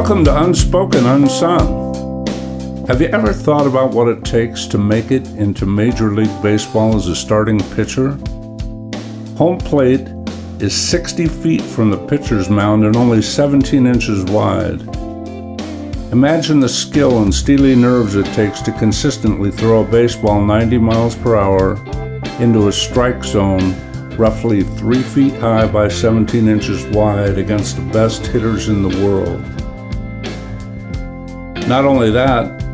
Welcome to Unspoken Unsung. Have you ever thought about what it takes to make it into Major League Baseball as a starting pitcher? Home plate is 60 feet from the pitcher's mound and only 17 inches wide. Imagine the skill and steely nerves it takes to consistently throw a baseball 90 miles per hour into a strike zone roughly 3 feet high by 17 inches wide against the best hitters in the world. Not only that,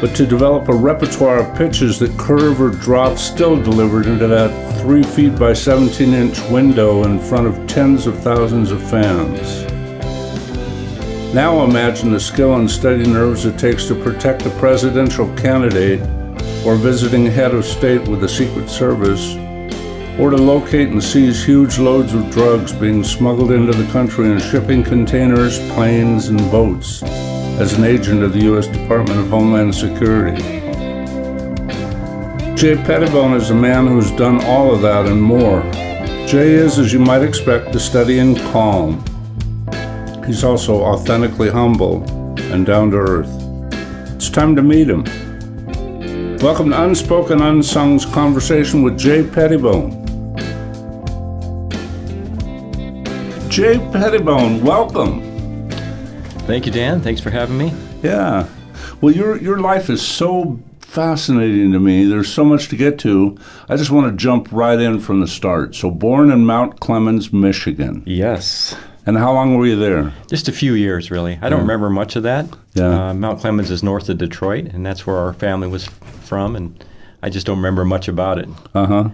but to develop a repertoire of pitches that curve or drop still delivered into that 3 feet by 17 inch window in front of tens of thousands of fans. Now imagine the skill and steady nerves it takes to protect a presidential candidate or visiting head of state with the Secret Service or to locate and seize huge loads of drugs being smuggled into the country in shipping containers, planes, and boats as an agent of the U.S. Department of Homeland Security. Jay Pettibone is a man who's done all of that and more. Jay is, as you might expect, steady and calm. He's also authentically humble and down to earth. It's time to meet him. Welcome to Unspoken Unsung's conversation with Jay Pettibone. Jay Pettibone, welcome. Thank you, Dan. Thanks for having me. Yeah. Well, your your life is so fascinating to me. There's so much to get to. I just want to jump right in from the start. So, born in Mount Clemens, Michigan. Yes. And how long were you there? Just a few years, really. I don't remember much of that. Yeah. Uh, Mount Clemens is north of Detroit, and that's where our family was from, and I just don't remember much about it. Uh huh.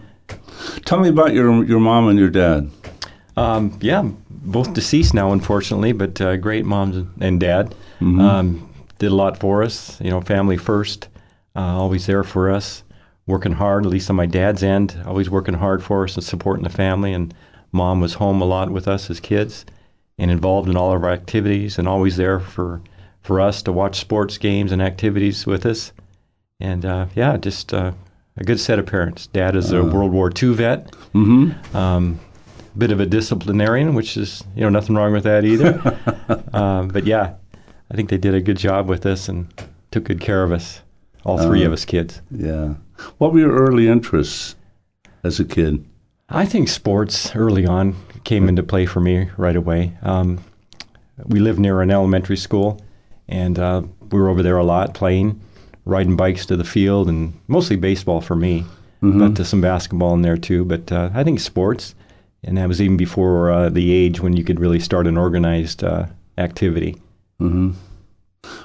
Tell me about your your mom and your dad. Um, yeah, both deceased now, unfortunately, but uh, great moms and dad. Um, did a lot for us. You know, family first, uh, always there for us, working hard. At least on my dad's end, always working hard for us and supporting the family. And mom was home a lot with us as kids, and involved in all of our activities, and always there for for us to watch sports games and activities with us. And uh, yeah, just uh, a good set of parents. Dad is a World War II vet Mm-hmm. um, bit of a disciplinarian, which is you know nothing wrong with that either. um, but yeah, I think they did a good job with us and took good care of us, all three of us kids. Yeah. What were your early interests as a kid? I think sports early on came into play for me right away. Um, we lived near an elementary school, and uh, we were over there a lot playing, riding bikes to the field, and mostly baseball for me, but to some basketball in there too. But uh, I think sports, and that was even before uh, the age when you could really start an organized uh, activity.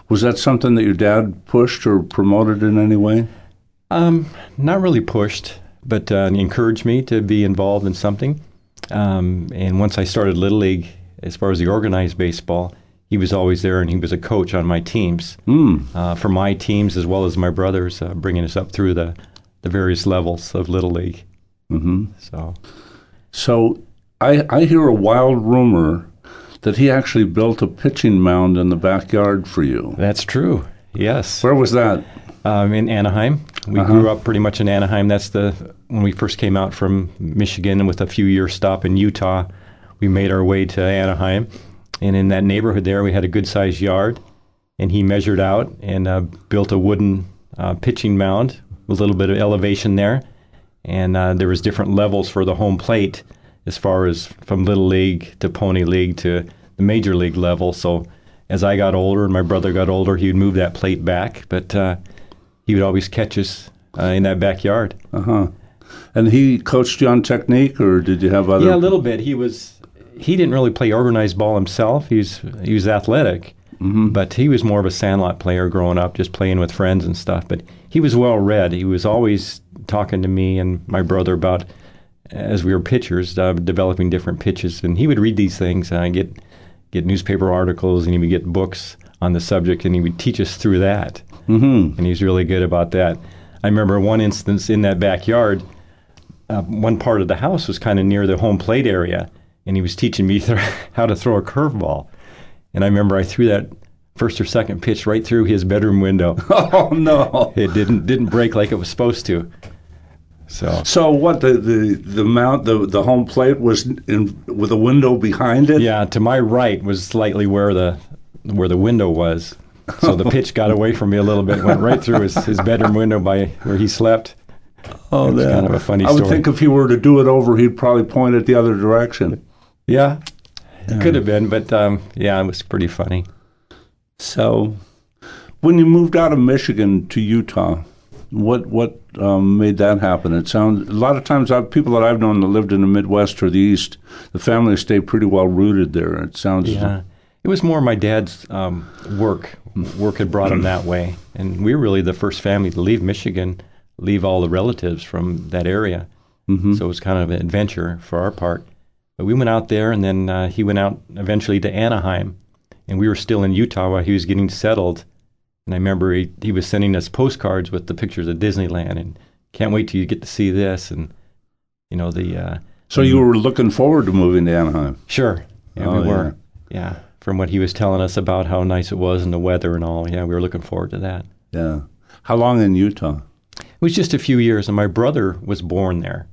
Was that something that your dad pushed or promoted in any way? Um, not really pushed, but uh, encouraged me to be involved in something. Um, and once I started Little League, as far as the organized baseball, he was always there and he was a coach on my teams, uh, for my teams as well as my brothers, uh, bringing us up through the, the various levels of Little League. Mm-hmm. So, So I, I hear a wild rumor that he actually built a pitching mound in the backyard for you. that's true. Yes. Where was that? Um, in Anaheim. We Uh-huh. grew up pretty much in Anaheim. That's the when we first came out from Michigan with a few year stop in Utah. We made our way to Anaheim, and in that neighborhood there, we had a good sized yard. And he measured out and uh, built a wooden uh, pitching mound with a little bit of elevation there, and uh, there was different levels for the home plate as far as from little league to pony league to the major league level. So as I got older and my brother got older, he would move that plate back, but uh, he would always catch us uh, in that backyard. Uh huh. And he coached you on technique, or did you have other? Yeah, a little bit. He was he didn't really play organized ball himself. He's he was athletic, but he was more of a sandlot player growing up, just playing with friends and stuff. But he was well read. He was always talking to me and my brother about as we were pitchers, uh, developing different pitches, and he would read these things and I get get newspaper articles and he would get books on the subject and he would teach us through that. Mm-hmm. and he's really good about that. I remember one instance in that backyard. Uh, one part of the house was kind of near the home plate area, and he was teaching me th- how to throw a curveball. And I remember I threw that first or second pitch right through his bedroom window. Oh no. it didn't didn't break like it was supposed to. So So what the the the mount the the home plate was in with a window behind it. yeah, to my right was slightly where the where the window was. So the pitch got away from me a little bit, went right through his, his bedroom window by where he slept. Oh, that's kind of a funny I would think if he were to do it over, he'd probably point it the other direction. Yeah, it could have been, but um, yeah, it was pretty funny. So, when you moved out of Michigan to Utah, what what um, made that happen? It sounds a lot of times I've, people that I've known that lived in the Midwest or the East, the family stayed pretty well rooted there. It sounds Yeah, it was more my dad's um, work. Work had brought him that way, and we were really the first family to leave Michigan, leave all the relatives from that area. Mhm. So it was kind of an adventure for our part. But we went out there, and then uh, he went out eventually to Anaheim, and we were still in Utah while he was getting settled. And I remember he, he was sending us postcards with the pictures of Disneyland, and can't wait till you get to see this, and you know the. Uh, So you were looking forward to moving to Anaheim. Sure. Yeah, Oh, we were. Yeah. From what he was telling us about how nice it was and the weather and all. Yeah, we were looking forward to that. Yeah. How long in Utah? It was just a few years, and my brother was born there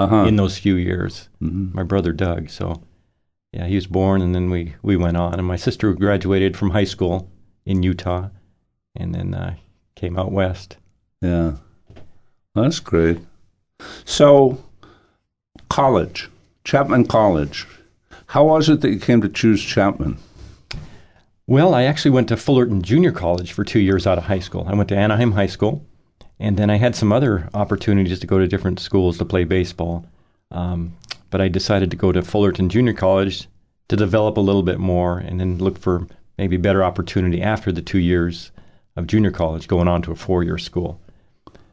Uh huh. in those few years. Mhm. My brother Doug. So, yeah, he was born, and then we, we went on. And my sister graduated from high school in Utah and then uh, came out west. Yeah. That's great. So, college, Chapman College. How was it that you came to choose Chapman? Well, I actually went to Fullerton Junior College for two years out of high school. I went to Anaheim High School, and then I had some other opportunities to go to different schools to play baseball. Um, but I decided to go to Fullerton Junior College to develop a little bit more and then look for maybe better opportunity after the two years of junior college, going on to a four year school.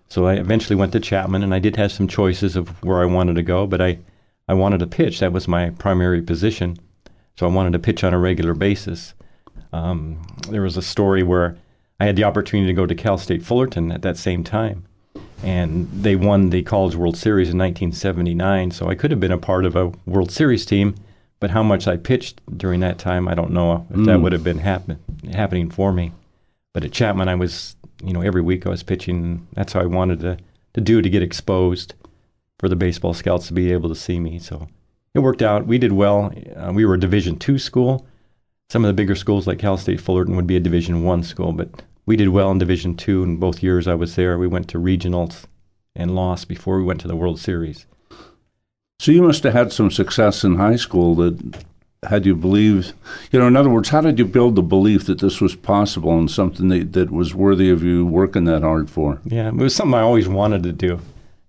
So I eventually went to Chapman, and I did have some choices of where I wanted to go, but I, I wanted to pitch. That was my primary position. So I wanted to pitch on a regular basis. Um, there was a story where I had the opportunity to go to Cal State Fullerton at that same time, and they won the College World Series in 1979. So I could have been a part of a World Series team, but how much I pitched during that time, I don't know if that Mm. would have been happen, happening for me. But at Chapman, I was, you know, every week I was pitching. That's how I wanted to, to do to get exposed for the baseball scouts to be able to see me. So it worked out. We did well. Uh, we were a Division two school. Some of the bigger schools like Cal State Fullerton would be a Division one school, but we did well in Division two. in both years I was there, we went to regionals and lost before we went to the World Series. So you must have had some success in high school that had you believe, you know, in other words, how did you build the belief that this was possible and something that, that was worthy of you working that hard for? Yeah, it was something I always wanted to do.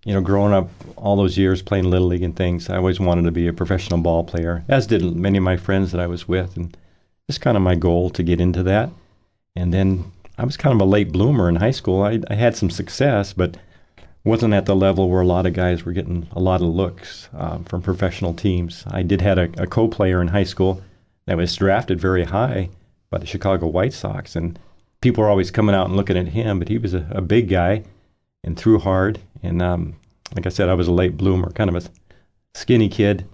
You know, growing up all those years playing little league and things, I always wanted to be a professional ball player, as did many of my friends that I was with, and it's kind of my goal to get into that. And then I was kind of a late bloomer in high school. I, I had some success, but wasn't at the level where a lot of guys were getting a lot of looks um, from professional teams. I did had a, a co-player in high school that was drafted very high by the Chicago White Sox, and people were always coming out and looking at him. But he was a, a big guy and threw hard. And um, like I said, I was a late bloomer, kind of a skinny kid.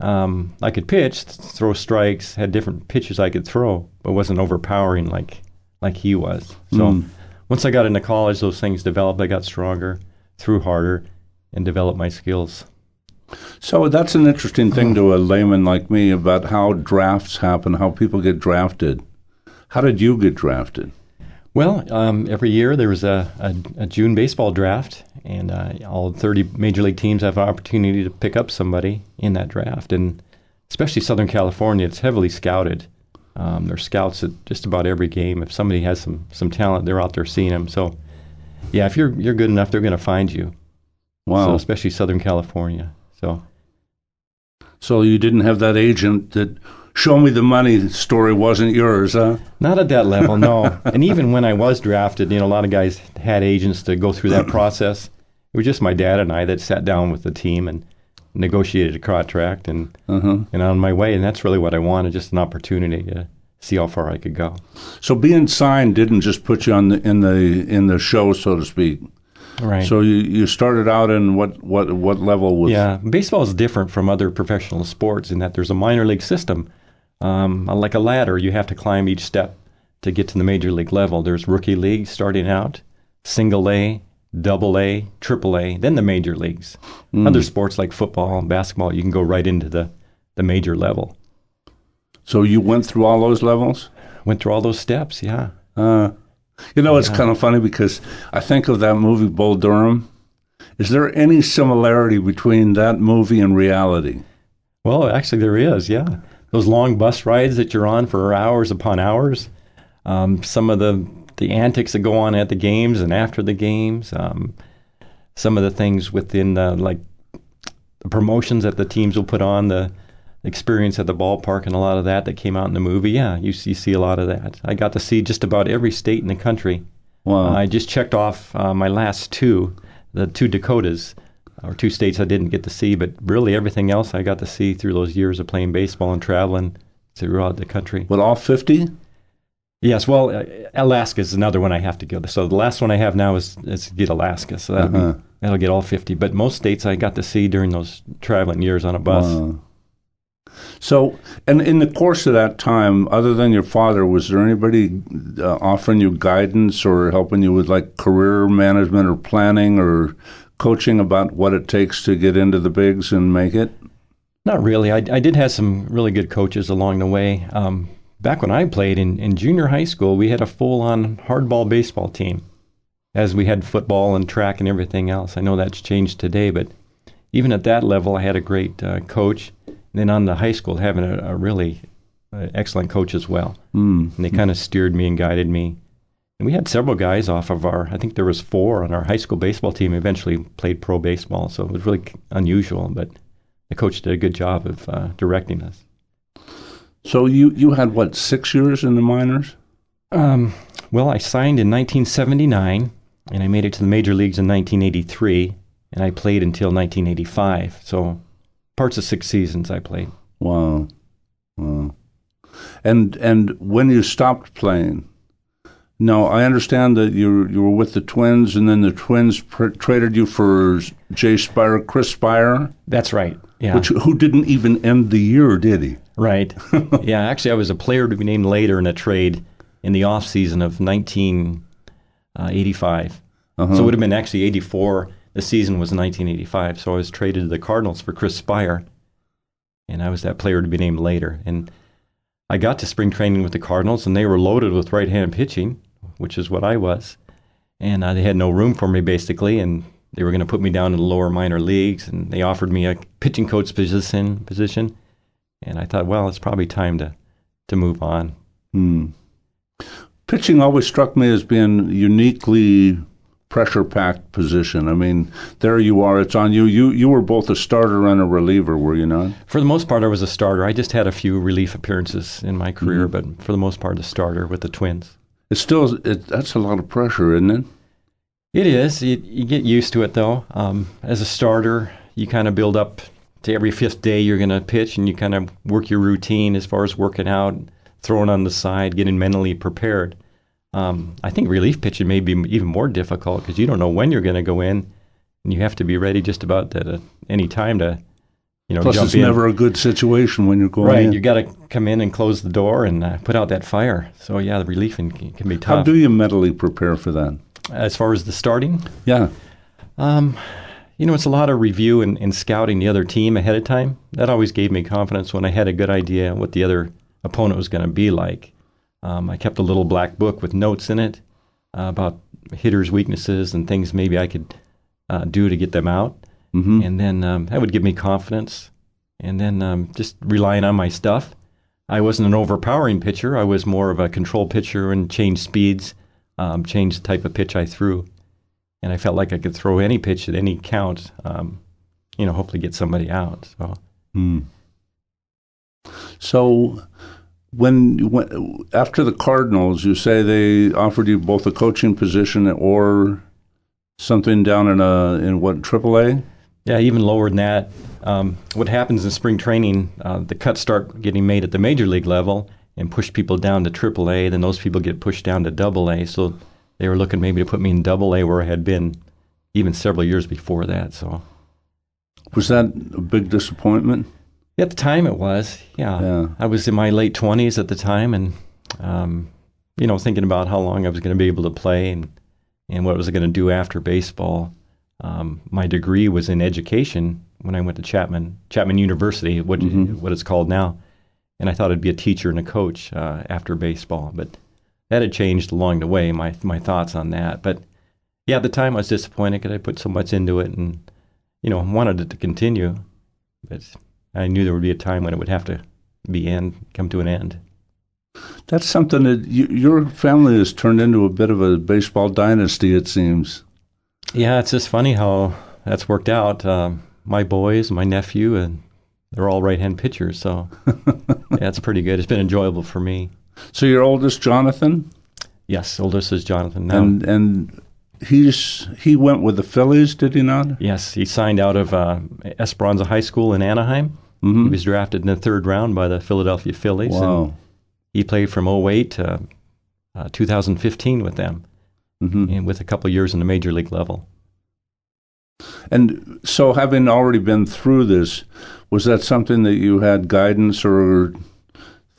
Um, I could pitch, throw strikes, had different pitches I could throw, but wasn't overpowering like like he was. So Mm. once I got into college, those things developed. I got stronger, threw harder, and developed my skills. So that's an interesting thing to a layman like me about how drafts happen, how people get drafted. How did you get drafted? Well, um, every year there was a, a, a June baseball draft, and uh, all 30 major league teams have an opportunity to pick up somebody in that draft. And especially Southern California, it's heavily scouted. Um, there's scouts at just about every game. If somebody has some, some talent, they're out there seeing them. So, yeah, if you're you're good enough, they're going to find you. So, Wow. especially Southern California. So, So you didn't have that agent that show me the money story wasn't yours, huh? Not at that level, no. and even when I was drafted, you know, a lot of guys had agents to go through that process. It was just my dad and I that sat down with the team and negotiated a contract and Uh-huh. and on my way. And that's really what I wanted, just an opportunity to see how far I could go. So being signed didn't just put you on the in the in the show, so to speak. Right. So you, you started out in what what what level was yeah, baseball is different from other professional sports in that there's a minor league system. Um, like a ladder, you have to climb each step to get to the major league level. There's rookie league starting out, single A, double A, triple A, then the major leagues. Other sports like football and basketball, you can go right into the, the major level. So you went through all those levels? went through all those steps. Yeah. Uh, you know, it's kind of funny because I think of that movie Bull Durham. Is there any similarity between that movie and reality? Well, actually, there is. Yeah, those long bus rides that you're on for hours upon hours. Um, some of the the antics that go on at the games and after the games. Um, some of the things within the, like the promotions that the teams will put on the experience at the ballpark and a lot of that that came out in the movie. Yeah, you, you see a lot of that. I got to see just about every state in the country. Wow. Uh, I just checked off uh, my last two, the two Dakotas, or two states I didn't get to see, but really everything else I got to see through those years of playing baseball and traveling throughout the country. With all 50? Yes, well, uh, Alaska is another one I have to go. To. So the last one I have now is, is get Alaska. So that'll, Uh-huh. that'll get all 50. But most states I got to see during those traveling years on a bus. Wow. So, and in the course of that time, other than your father, was there anybody uh, offering you guidance or helping you with like career management or planning or coaching about what it takes to get into the bigs and make it? Not really. I, I did have some really good coaches along the way. Um, back when I played in, in junior high school, we had a full on hardball baseball team, as we had football and track and everything else. I know that's changed today, but even at that level, I had a great uh, coach. And then on the high school, having a, a really uh, excellent coach as well. Mm. And they kind of steered me and guided me. And we had several guys off of our, I think there was four on our high school baseball team eventually played pro baseball. So it was really unusual, but the coach did a good job of uh, directing us. So you you had what six years in the minors? Um, well, I signed in 1979, and I made it to the major leagues in 1983, and I played until 1985. So parts of six seasons I played. Wow, wow. And and when you stopped playing, no, I understand that you you were with the Twins, and then the Twins pr- traded you for Jay Speier, Chris Speier, That's right. Yeah. which who didn't even end the year, did he? Right. yeah, actually, I was a player to be named later in a trade in the off season of 1985. Uh-huh. So it would have been actually 84. The season was 1985. So I was traded to the Cardinals for Chris Speier, and I was that player to be named later. And I got to spring training with the Cardinals, and they were loaded with right hand pitching, which is what I was. And uh, they had no room for me, basically, and they were going to put me down in the lower minor leagues, and they offered me a pitching coach position. position and I thought, well, it's probably time to to move on. Hmm. Pitching always struck me as being uniquely pressure packed position. I mean, there you are, it's on you. You you were both a starter and a reliever, were you not? For the most part, I was a starter. I just had a few relief appearances in my career, but for the most part, a starter with the Twins. It's still it, that's a lot of pressure, isn't it? It is. You, you get used to it, though. Um, as a starter, you kind of build up to every fifth day you're going to pitch, and you kind of work your routine as far as working out, throwing on the side, getting mentally prepared. Um, I think relief pitching may be even more difficult because you don't know when you're going to go in, and you have to be ready just about at a, any time to, you know, Plus, jump it's in. never a good situation when you're going right. in. You got to come in and close the door and uh, put out that fire. So yeah, the reliefing can, can be tough. How do you mentally prepare for that? as far as the starting, Yeah. um, you know, it's a lot of review and, and scouting the other team ahead of time. That always gave me confidence when I had a good idea what the other opponent was going to be like. Um, I kept a little black book with notes in it uh, about hitters' weaknesses and things maybe I could uh, do to get them out. hmm And then um, that would give me confidence. And then um, just relying on my stuff. I wasn't an overpowering pitcher. I was more of a control pitcher and change speeds, um, change the type of pitch I threw. And I felt like I could throw any pitch at any count, um, you know, hopefully get somebody out. So Hmm. So, when, when after the Cardinals, you say they offered you both a coaching position or something down in a in what AAA? Yeah, even lower than that. Um, what happens in spring training, uh, the cuts start getting made at the major league level and push people down to AAA. Then those people get pushed down to Double A. So they were looking maybe to put me in Double A, where I had been even several years before that. So Was that a big disappointment? at the time, it was. Yeah, Yeah. I was in my late twenties at the time, and um, you know, thinking about how long I was going to be able to play and and what I was going to do after baseball. Um, my degree was in education when I went to Chapman Chapman University, what Mhm. what it's called now, and I thought I'd be a teacher and a coach uh, after baseball. But that had changed along the way. My my thoughts on that, but yeah, at the time I was disappointed because I put so much into it, and you know wanted it to continue, but I knew there would be a time when it would have to be end, come to an end. That's something that you, your family has turned into a bit of a baseball dynasty. It seems. Yeah, it's just funny how that's worked out. Um, my boys, my nephew, and they're all right-hand pitchers, so yeah, pretty good. It's been enjoyable for me. So your oldest, Jonathan, Yes, oldest is Jonathan now. and and he's he went with the Phillies, did he not? yes, he signed out of uh, Esperanza High School in Anaheim. Mm-hmm. He was drafted in the third round by the Philadelphia Phillies. and he played from 08 to uh, 2015 with them, hmm and with a couple years in the major league level. And so, having already been through this, was that something that you had guidance or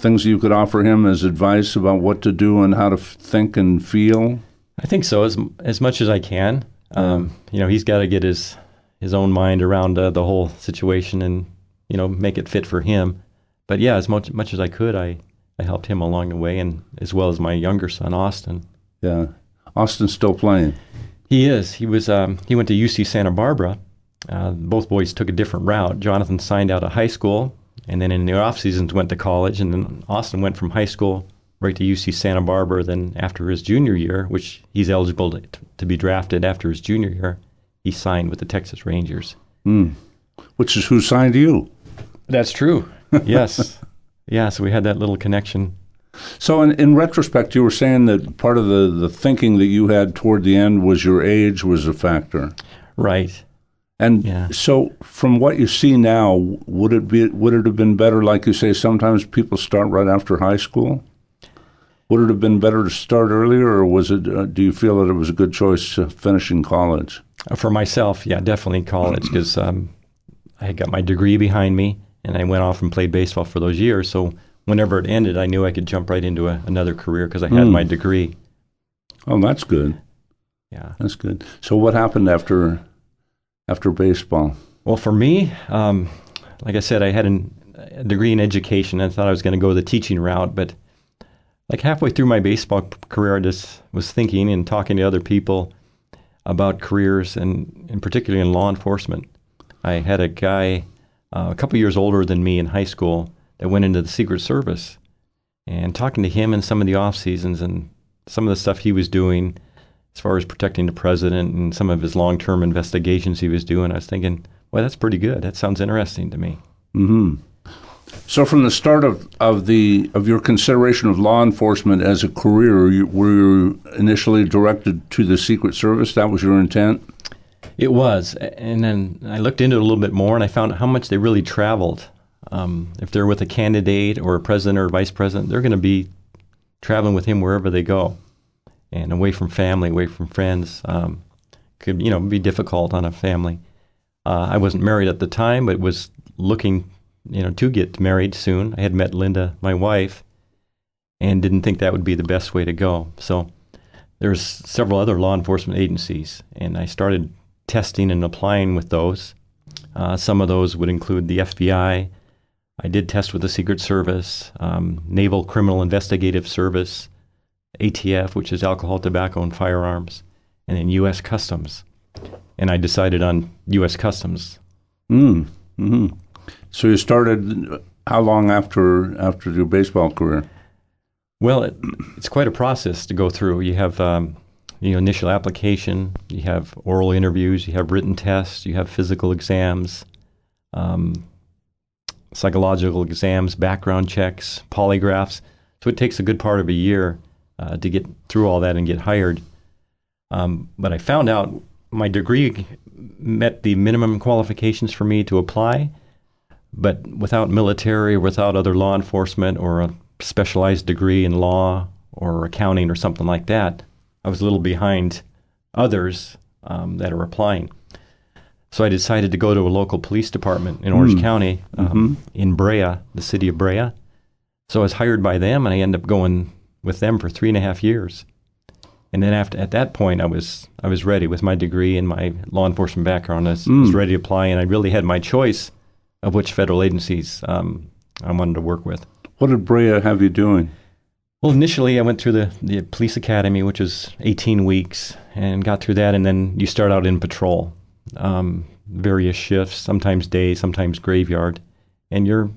things you could offer him as advice about what to do and how to f- think and feel? I think so, as as much as I can. Um, you know, he's got to get his his own mind around uh, the whole situation and you know make it fit for him. But yeah, as much much as I could, I I helped him along the way, and as well as my younger son Austin. Yeah. Austin's still playing. He is. He was. Um, he went to UC Santa Barbara. Uh, both boys took a different route. Jonathan signed out of high school, and then in the off seasons went to college. And then Austin went from high school right to UC Santa Barbara. Then after his junior year, which he's eligible to, to be drafted after his junior year, he signed with the Texas Rangers. Mm. Which is who signed you. That's true. yes. Yeah. So we had that little connection. So, in, in retrospect, you were saying that part of the, the thinking that you had toward the end was your age was a factor. Right. And Yeah. so, from what you see now, would it be would it have been better, like you say, sometimes people start right after high school? Would it have been better to start earlier, or was it? Uh, do you feel that it was a good choice uh, finishing college? For myself, yeah, definitely college because um, I had got my degree behind me and I went off and played baseball for those years. So whenever it ended, I knew I could jump right into a, another career because I had Mm. my degree. Oh, that's good. Yeah. That's good. So, what happened after after baseball? Well, for me, um, like I said, I had an, a degree in education. I thought I was going to go the teaching route, but like halfway through my baseball career, I just was thinking and talking to other people about careers, and, and particularly in law enforcement. I had a guy uh, a couple years older than me in high school that went into the Secret Service, and talking to him in some of the off seasons and some of the stuff he was doing as far as protecting the president and some of his long-term investigations he was doing, I was thinking, well, that's pretty good. That sounds interesting to me. hmm So, from the start of, of the of your consideration of law enforcement as a career, you, were you initially directed to the Secret Service? That was your intent. It was, and then I looked into it a little bit more, and I found how much they really traveled. Um, if they're with a candidate or a president or a vice president, they're going to be traveling with him wherever they go, and away from family, away from friends. Um, could you know be difficult on a family. Uh, I wasn't married at the time, but was looking, you know, to get married soon. I had met Linda, my wife, and didn't think that would be the best way to go. So there's several other law enforcement agencies, and I started testing and applying with those. Uh, some of those would include the FBI. I did test with the Secret Service, um, Naval Criminal Investigative Service, ATF, which is alcohol, tobacco, and firearms, and then U.S. Customs. And I decided on U.S. Customs. Mm. hmm So you started how long after after your baseball career? Well, it, it's quite a process to go through. You have um, you know initial application, you have oral interviews, you have written tests, you have physical exams, um, psychological exams, background checks, polygraphs. So it takes a good part of a year uh, to get through all that and get hired. Um, but I found out my degree met the minimum qualifications for me to apply, but without military or without other law enforcement or a specialized degree in law or accounting or something like that, I was a little behind others um, that are applying. So I decided to go to a local police department in Orange Hmm. County, um, in Brea, the city of Brea. So I was hired by them, and I ended up going with them for three and a half years. And then after at that point, I was I was ready with my degree and my law enforcement background. I was, was Mm. ready to apply, and I really had my choice of which federal agencies um, I wanted to work with. What did Brea have you doing? Well, initially, I went through the, the police academy, which was 18 weeks, and got through that. And then you start out in patrol, um, various shifts, sometimes day, sometimes graveyard. And you're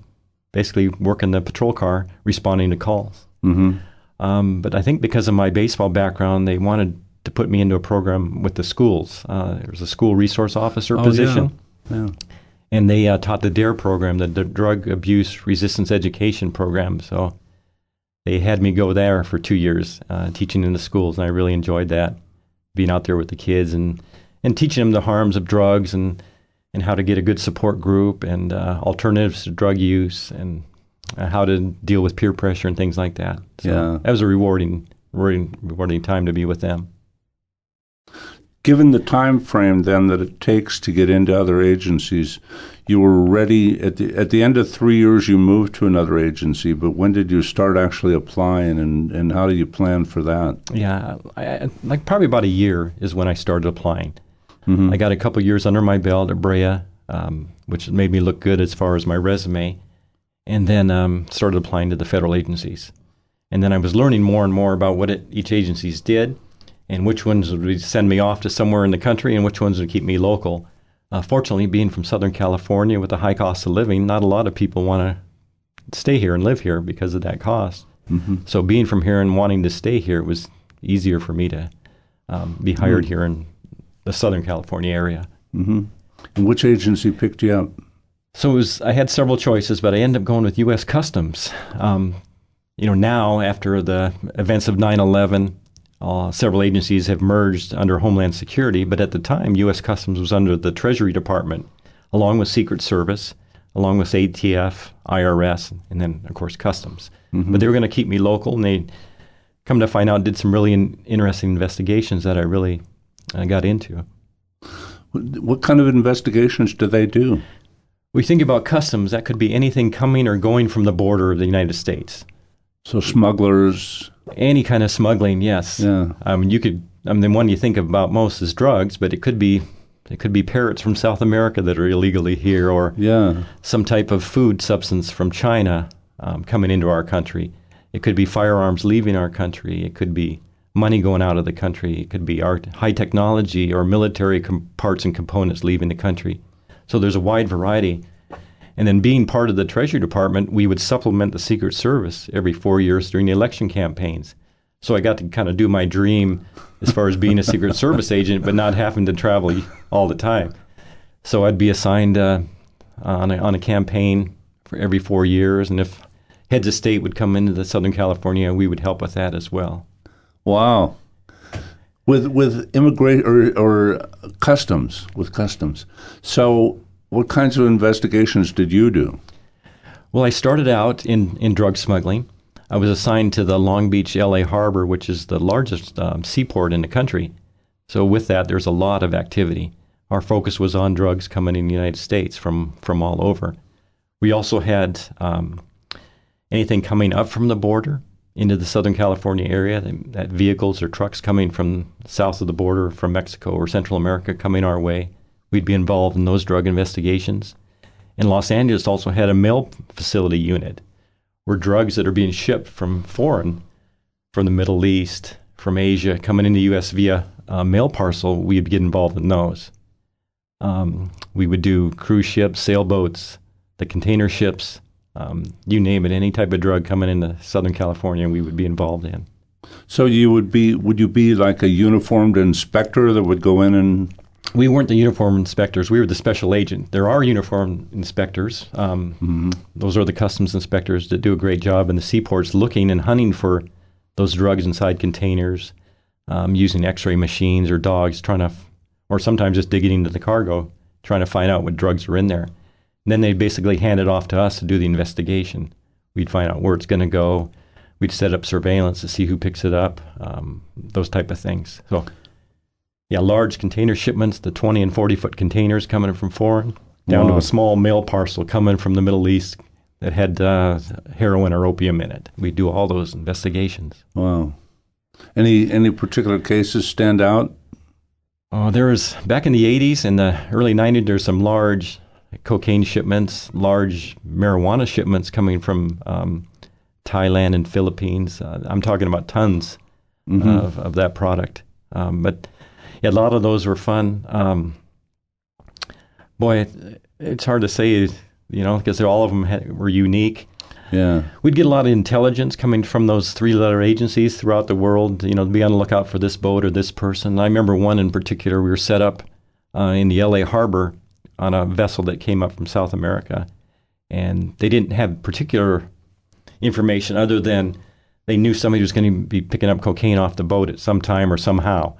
basically working the patrol car, responding to calls. Mm-hmm. Um, but I think because of my baseball background, they wanted to put me into a program with the schools. Uh, there was a school resource officer Oh, position, Yeah. and they uh, taught the DARE program, the, the Drug Abuse Resistance Education Program. So they had me go there for two years, uh, teaching in the schools, and I really enjoyed that, being out there with the kids and, and teaching them the harms of drugs and, and how to get a good support group and uh, alternatives to drug use and uh, how to deal with peer pressure and things like that. So Yeah. that was a rewarding, rewarding, rewarding time to be with them. Given the time frame then that it takes to get into other agencies, you were ready at the at the end of three years. You moved to another agency, but when did you start actually applying, and, and how do you plan for that? Yeah, I, like probably about a year is when I started applying. Mhm. I got a couple years under my belt at Brea, um, which made me look good as far as my resume, and then um, started applying to the federal agencies. And then I was learning more and more about what it, each agencies did, and which ones would send me off to somewhere in the country, and which ones would keep me local. Uh, fortunately, being from Southern California with the high cost of living, not a lot of people want to stay here and live here because of that cost. Mm-hmm. So being from here and wanting to stay here, it was easier for me to um, be hired here in the Southern California area. Mm-hmm. And which agency picked you up? So it was, I had several choices, but I ended up going with U.S. Customs. Um, you know, now after the events of 9/11, uh, several agencies have merged under Homeland Security, but at the time, U.S. Customs was under the Treasury Department, along with Secret Service, along with ATF, IRS, and then of course Customs. But they were going to keep me local, and they come to find out did some really in, interesting investigations that I really uh, got into. What kind of investigations do they do? We think about customs, that could be anything coming or going from the border of the United States. So smugglers. Any kind of smuggling, yes. Yeah. I mean, you could. I mean, the one you think about most is drugs, but it could be, it could be parrots from South America that are illegally here, or Yeah. some type of food substance from China um, coming into our country. It could be firearms leaving our country. It could be money going out of the country. It could be our high technology or military com- parts and components leaving the country. So there's a wide variety. And then being part of the Treasury Department, we would supplement the Secret Service every four years during the election campaigns. So I got to kind of do my dream as far as being a Secret Service agent, but not having to travel all the time. So I'd be assigned uh, on, a, on a campaign for every four years, and if heads of state would come into the Southern California, we would help with that as well. Wow. With with immigrant or or customs with customs. So what kinds of investigations did you do? Well, I started out in, in drug smuggling. I was assigned to the Long Beach LA Harbor, which is the largest um, seaport in the country. So, with that, there's a lot of activity. Our focus was on drugs coming in the United States from, from all over. We also had um, anything coming up from the border into the Southern California area, that, vehicles or trucks coming from south of the border from Mexico or Central America coming our way. We'd be involved in those drug investigations. And Los Angeles also had a mail facility unit where drugs that are being shipped from foreign, from the Middle East, from Asia, coming into the U.S. via uh, mail parcel, we'd get involved in those. Um, we would do cruise ships, sailboats, the container ships, um, you name it, any type of drug coming into Southern California, we would be involved in. So you would be would you be like a uniformed inspector that would go in and We weren't the uniform inspectors. We were the special agent. There are uniform inspectors. Um, Those are the customs inspectors that do a great job in the seaports looking and hunting for those drugs inside containers, um, using X-ray machines or dogs, trying to, f- or sometimes just digging into the cargo, trying to find out what drugs are in there. Then they basically hand it off to us to do the investigation. We'd find out where it's going to go. We'd set up surveillance to see who picks it up, um, those type of things. So yeah, large container shipments, the 20 and 40 foot containers coming from foreign, down to a small mail parcel coming from the Middle East that had uh, heroin or opium in it. We do all those investigations. wow. Any any particular cases stand out? Oh, there was back in the 80s and the early 90s. There's some large cocaine shipments, large marijuana shipments coming from um, Thailand and Philippines. Uh, I'm talking about tons Mm-hmm. of, of that product. Um, but yeah, a lot of those were fun. Um, boy, it, it's hard to say, you know, because all of them had, were unique. Yeah. We'd get a lot of intelligence coming from those three-letter agencies throughout the world. You know, to be on the lookout for this boat or this person. I remember one in particular. We were set up uh, in the L.A. harbor on a vessel that came up from South America, and they didn't have particular information other than they knew somebody was going to be picking up cocaine off the boat at some time or somehow.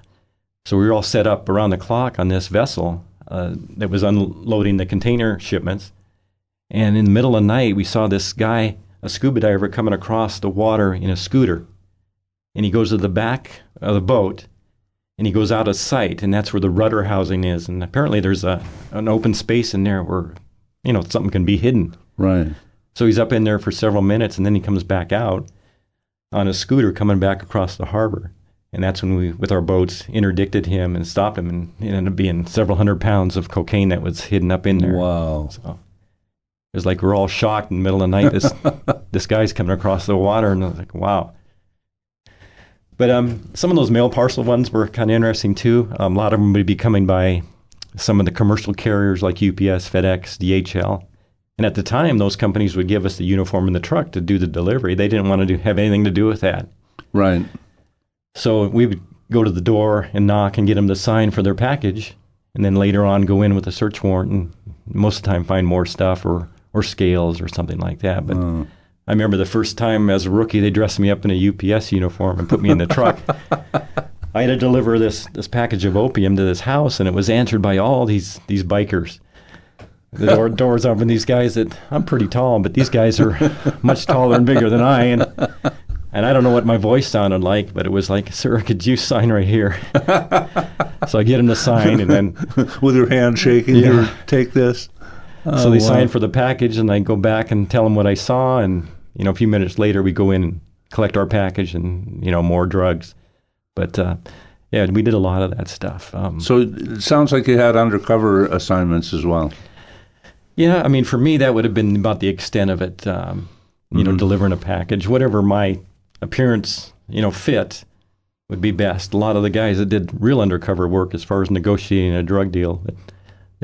So we were all set up around the clock on this vessel uh, that was unloading the container shipments. And in the middle of the night, we saw this guy, a scuba diver, coming across the water in a scooter. And he goes to the back of the boat and he goes out of sight. And that's where the rudder housing is. And apparently there's a, an open space in there where, you know, something can be hidden. Right. So he's up in there for several minutes and then he comes back out on a scooter coming back across the harbor. And that's when we, with our boats, interdicted him and stopped him. And it ended up being several hundred pounds of cocaine that was hidden up in there. Wow. So it was like we're all shocked in the middle of the night. This this guy's coming across the water, and I was like, wow. But um, some of those mail parcel ones were kind of interesting too. Um, a lot of them would be coming by some of the commercial carriers like UPS, FedEx, DHL. And at the time, those companies would give us the uniform and the truck to do the delivery. They didn't want to do, have anything to do with that. Right. So we would go to the door and knock and get them to sign for their package, and then later on go in with a search warrant and most of the time find more stuff or or scales or something like that. But Uh, I remember the first time as a rookie, they dressed me up in a UPS uniform and put me in the truck. I had to deliver this this package of opium to this house, and it was answered by all these these bikers. The door, doors open. These guys that I'm pretty tall, but these guys are much taller and bigger than I, and and I don't know what my voice sounded like, but it was like, "Sir, could you sign right here?" so I get him to sign, and then with your hand shaking, Yeah. you take this. So Oh, they wow. sign for the package, and I go back and tell them what I saw, and you know, a few minutes later, we go in and collect our package, and you know, more drugs. But uh, yeah, we did a lot of that stuff. Um, So it sounds like you had undercover assignments as well. yeah, I mean, for me, that would have been about the extent of it. Um, you know, Mhm. delivering a package, whatever my appearance, you know, fit would be best. A lot of the guys that did real undercover work, as far as negotiating a drug deal,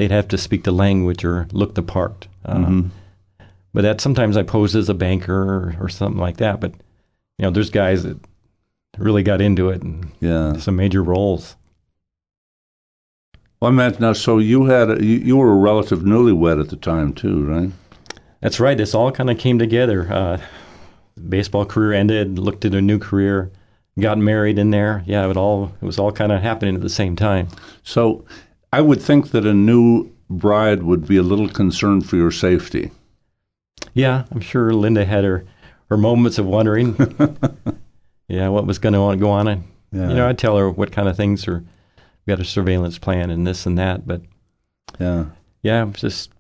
they'd have to speak the language or look the part. Uh, Mhm. But that sometimes I posed as a banker or, or something like that. But you know, there's guys that really got into it and Yeah. some major roles. Well, I meant now. So you had a, you, you were a relative newlywed at the time too, right? That's right. This all kind of came together. Uh, baseball career ended. Looked at a new career. Got married in there. Yeah, it all it was all kind of happening at the same time. So I would think that a new bride would be a little concerned for your safety. Yeah, I'm sure Linda had her her moments of wondering. yeah, what was going to go on. And, Yeah. You know, I'd tell her what kind of things are. We got a surveillance plan and this and that, but yeah. yeah, it was just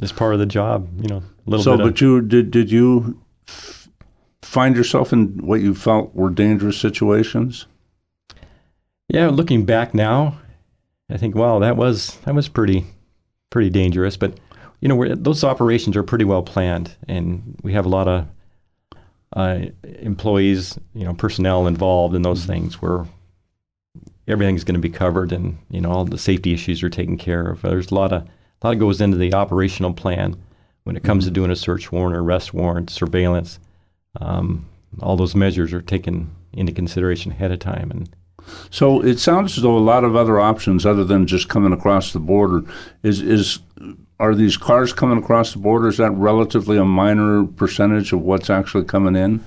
just part of the job. You know, a little So, bit. of, but you did did you f- find yourself in what you felt were dangerous situations? Yeah, looking back now, I think wow, that was that was pretty pretty dangerous. But you know, we're, those operations are pretty well planned, and we have a lot of uh, employees, you know, personnel involved in those things where everything's going to be covered, and you know, all the safety issues are taken care of. There's a lot of a lot goes into the operational plan when it comes to doing a search warrant, arrest warrant, surveillance. Um, all those measures are taken into consideration ahead of time, and So it sounds as though a lot of other options other than just coming across the border is is are these cars coming across the border? Is that relatively a minor percentage of what's actually coming in?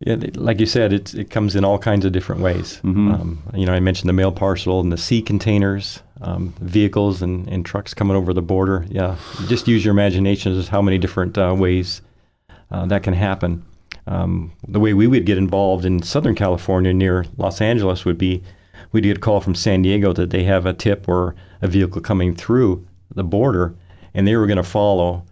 Yeah, like you said, it it comes in all kinds of different ways. Mhm. Um, you know, I mentioned the mail parcel and the sea containers, um, vehicles and, and trucks coming over the border. Yeah, just use your imagination as how many different uh, ways uh, that can happen. Um, the way we would get involved in Southern California near Los Angeles would be we'd get a call from San Diego that they have a tip or a vehicle coming through the border, and they were going to follow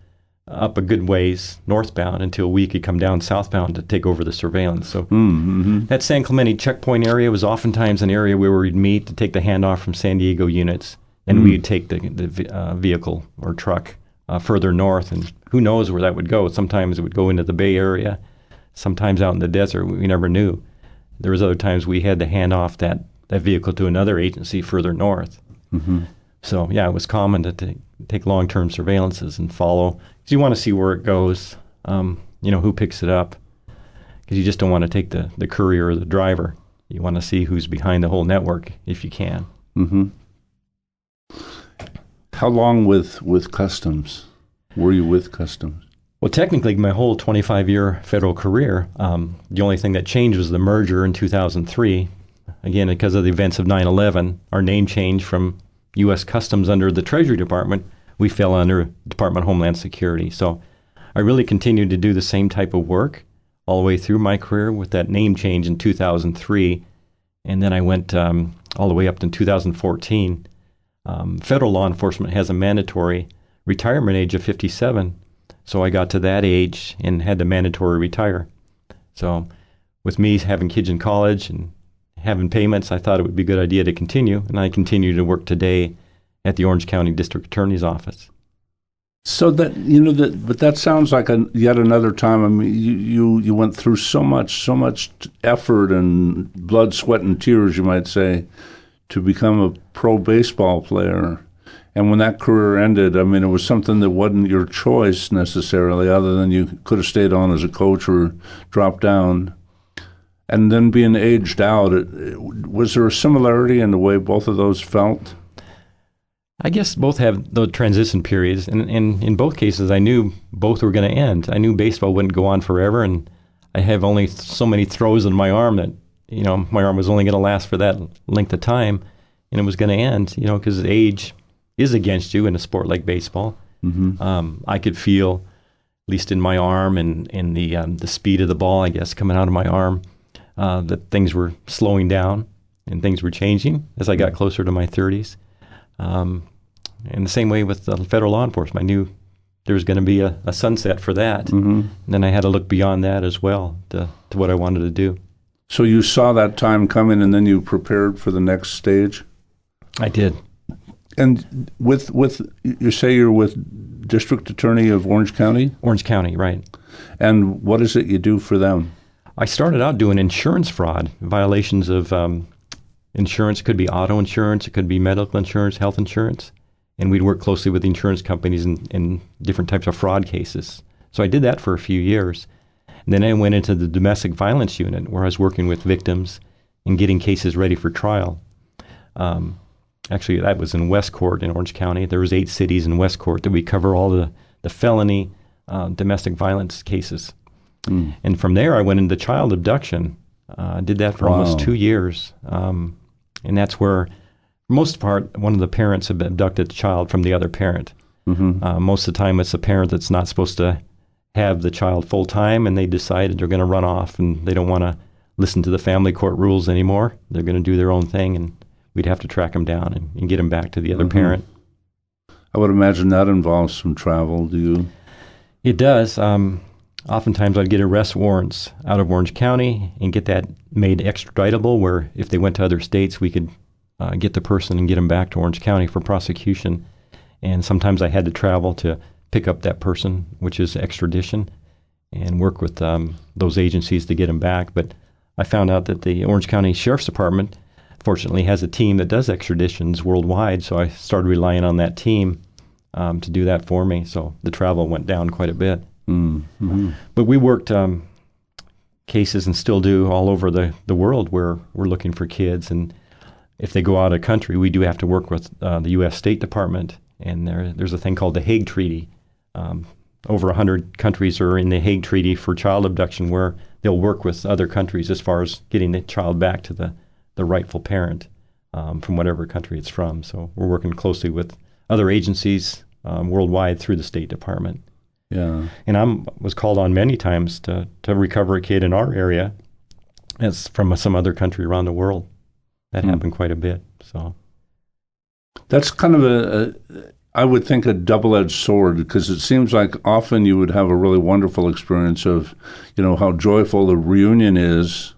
up a good ways northbound until we could come down southbound to take over the surveillance. So Mm-hmm. that San Clemente checkpoint area was oftentimes an area where we'd meet to take the handoff from San Diego units, and Mm. we'd take the, the uh, vehicle or truck uh, further north, and who knows where that would go. Sometimes it would go into the Bay Area. Sometimes out in the desert, we never knew. There was other times we had to hand off that, that vehicle to another agency further north. Mm-hmm. So yeah, it was common to take, take long-term surveillances and follow because you want to see where it goes. Um, you know who picks it up because you just don't want to take the the courier or the driver. You want to see who's behind the whole network if you can. Mm-hmm. How long with with customs? Were you with customs? Well, technically, my whole 25 year federal career, um, the only thing that changed was the merger in 2003. Again, because of the events of 9 11, our name changed from U.S. Customs under the Treasury Department, we fell under Department of Homeland Security. So I really continued to do the same type of work all the way through my career with that name change in 2003. And then I went um, all the way up to 2014. Um, federal law enforcement has a mandatory retirement age of 57. So I got to that age and had to mandatory retire. So with me having kids in college and having payments, I thought it would be a good idea to continue. And I continue to work today at the Orange County District Attorney's Office. So that you know that, but that sounds like a, yet another time. I mean, you, you you went through so much, so much effort and blood, sweat, and tears, you might say, to become a pro baseball player. And when that career ended, I mean, it was something that wasn't your choice necessarily, other than you could have stayed on as a coach or dropped down. And then being aged out, it, it, was there a similarity in the way both of those felt? I guess both have those transition periods, and, and in both cases, I knew both were going to end. I knew baseball wouldn't go on forever, and I have only so many throws in my arm that you know my arm was only going to last for that length of time, and it was going to end. You know, because age is against you in a sport like baseball. Mm-hmm. Um, I could feel, at least in my arm and in the um, the speed of the ball, I guess, coming out of my arm, uh, that things were slowing down and things were changing as I got mm-hmm. closer to my 30s. Um, and the same way with the federal law enforcement, I knew there was going to be a, a, sunset for that. Mm-hmm. And then I had to look beyond that as well to, to what I wanted to do. So you saw that time coming, and then you prepared for the next stage. I did. And with with you say you're with District Attorney of Orange County. Orange County, right? And what is it you do for them? I started out doing insurance fraud, violations of um, insurance. It could be auto insurance, it could be medical insurance, health insurance and we'd work closely with insurance companies in, in different types of fraud cases. So I did that for a few years. And then I went into the domestic violence unit where I was working with victims and getting cases ready for trial. Um, actually, that was in Westcourt in Orange County. There was eight cities in Westcourt that we cover all the, the felony uh, domestic violence cases. Mm. And from there, I went into child abduction. Uh, I did that for wow. almost two years. Um, and that's where most part, one of the parents have abducted the child from the other parent. Mm-hmm. Uh, most of the time, it's a parent that's not supposed to have the child full time, and they decided they're going to run off and they don't want to listen to the family court rules anymore. They're going to do their own thing, and we'd have to track them down and, and get them back to the other mm-hmm. parent. I would imagine that involves some travel. Do you? It does. Um, oftentimes, I'd get arrest warrants out of Orange County and get that made extraditable, where if they went to other states, we could uh, get the person and get them back to Orange County for prosecution. And sometimes I had to travel to pick up that person, which is extradition, and work with um, those agencies to get them back. But I found out that the Orange County Sheriff's Department, fortunately, has a team that does extraditions worldwide. So I started relying on that team um, to do that for me. So the travel went down quite a bit. Mm-hmm. But we worked um, cases and still do all over the, the world where we're looking for kids and if they go out of country, we do have to work with uh, the U.S. State Department, and there, there's a thing called the Hague Treaty. Um, over 100 countries are in the Hague Treaty for child abduction, where they'll work with other countries as far as getting the child back to the, the rightful parent um, from whatever country it's from. So we're working closely with other agencies um, worldwide through the State Department. Yeah. And I was called on many times to, to recover a kid in our area as from some other country around the world that mm. happened quite a bit. So that's kind of a, a I would think a double-edged sword because it seems like often you would have a really wonderful experience of, you know, how joyful the reunion is,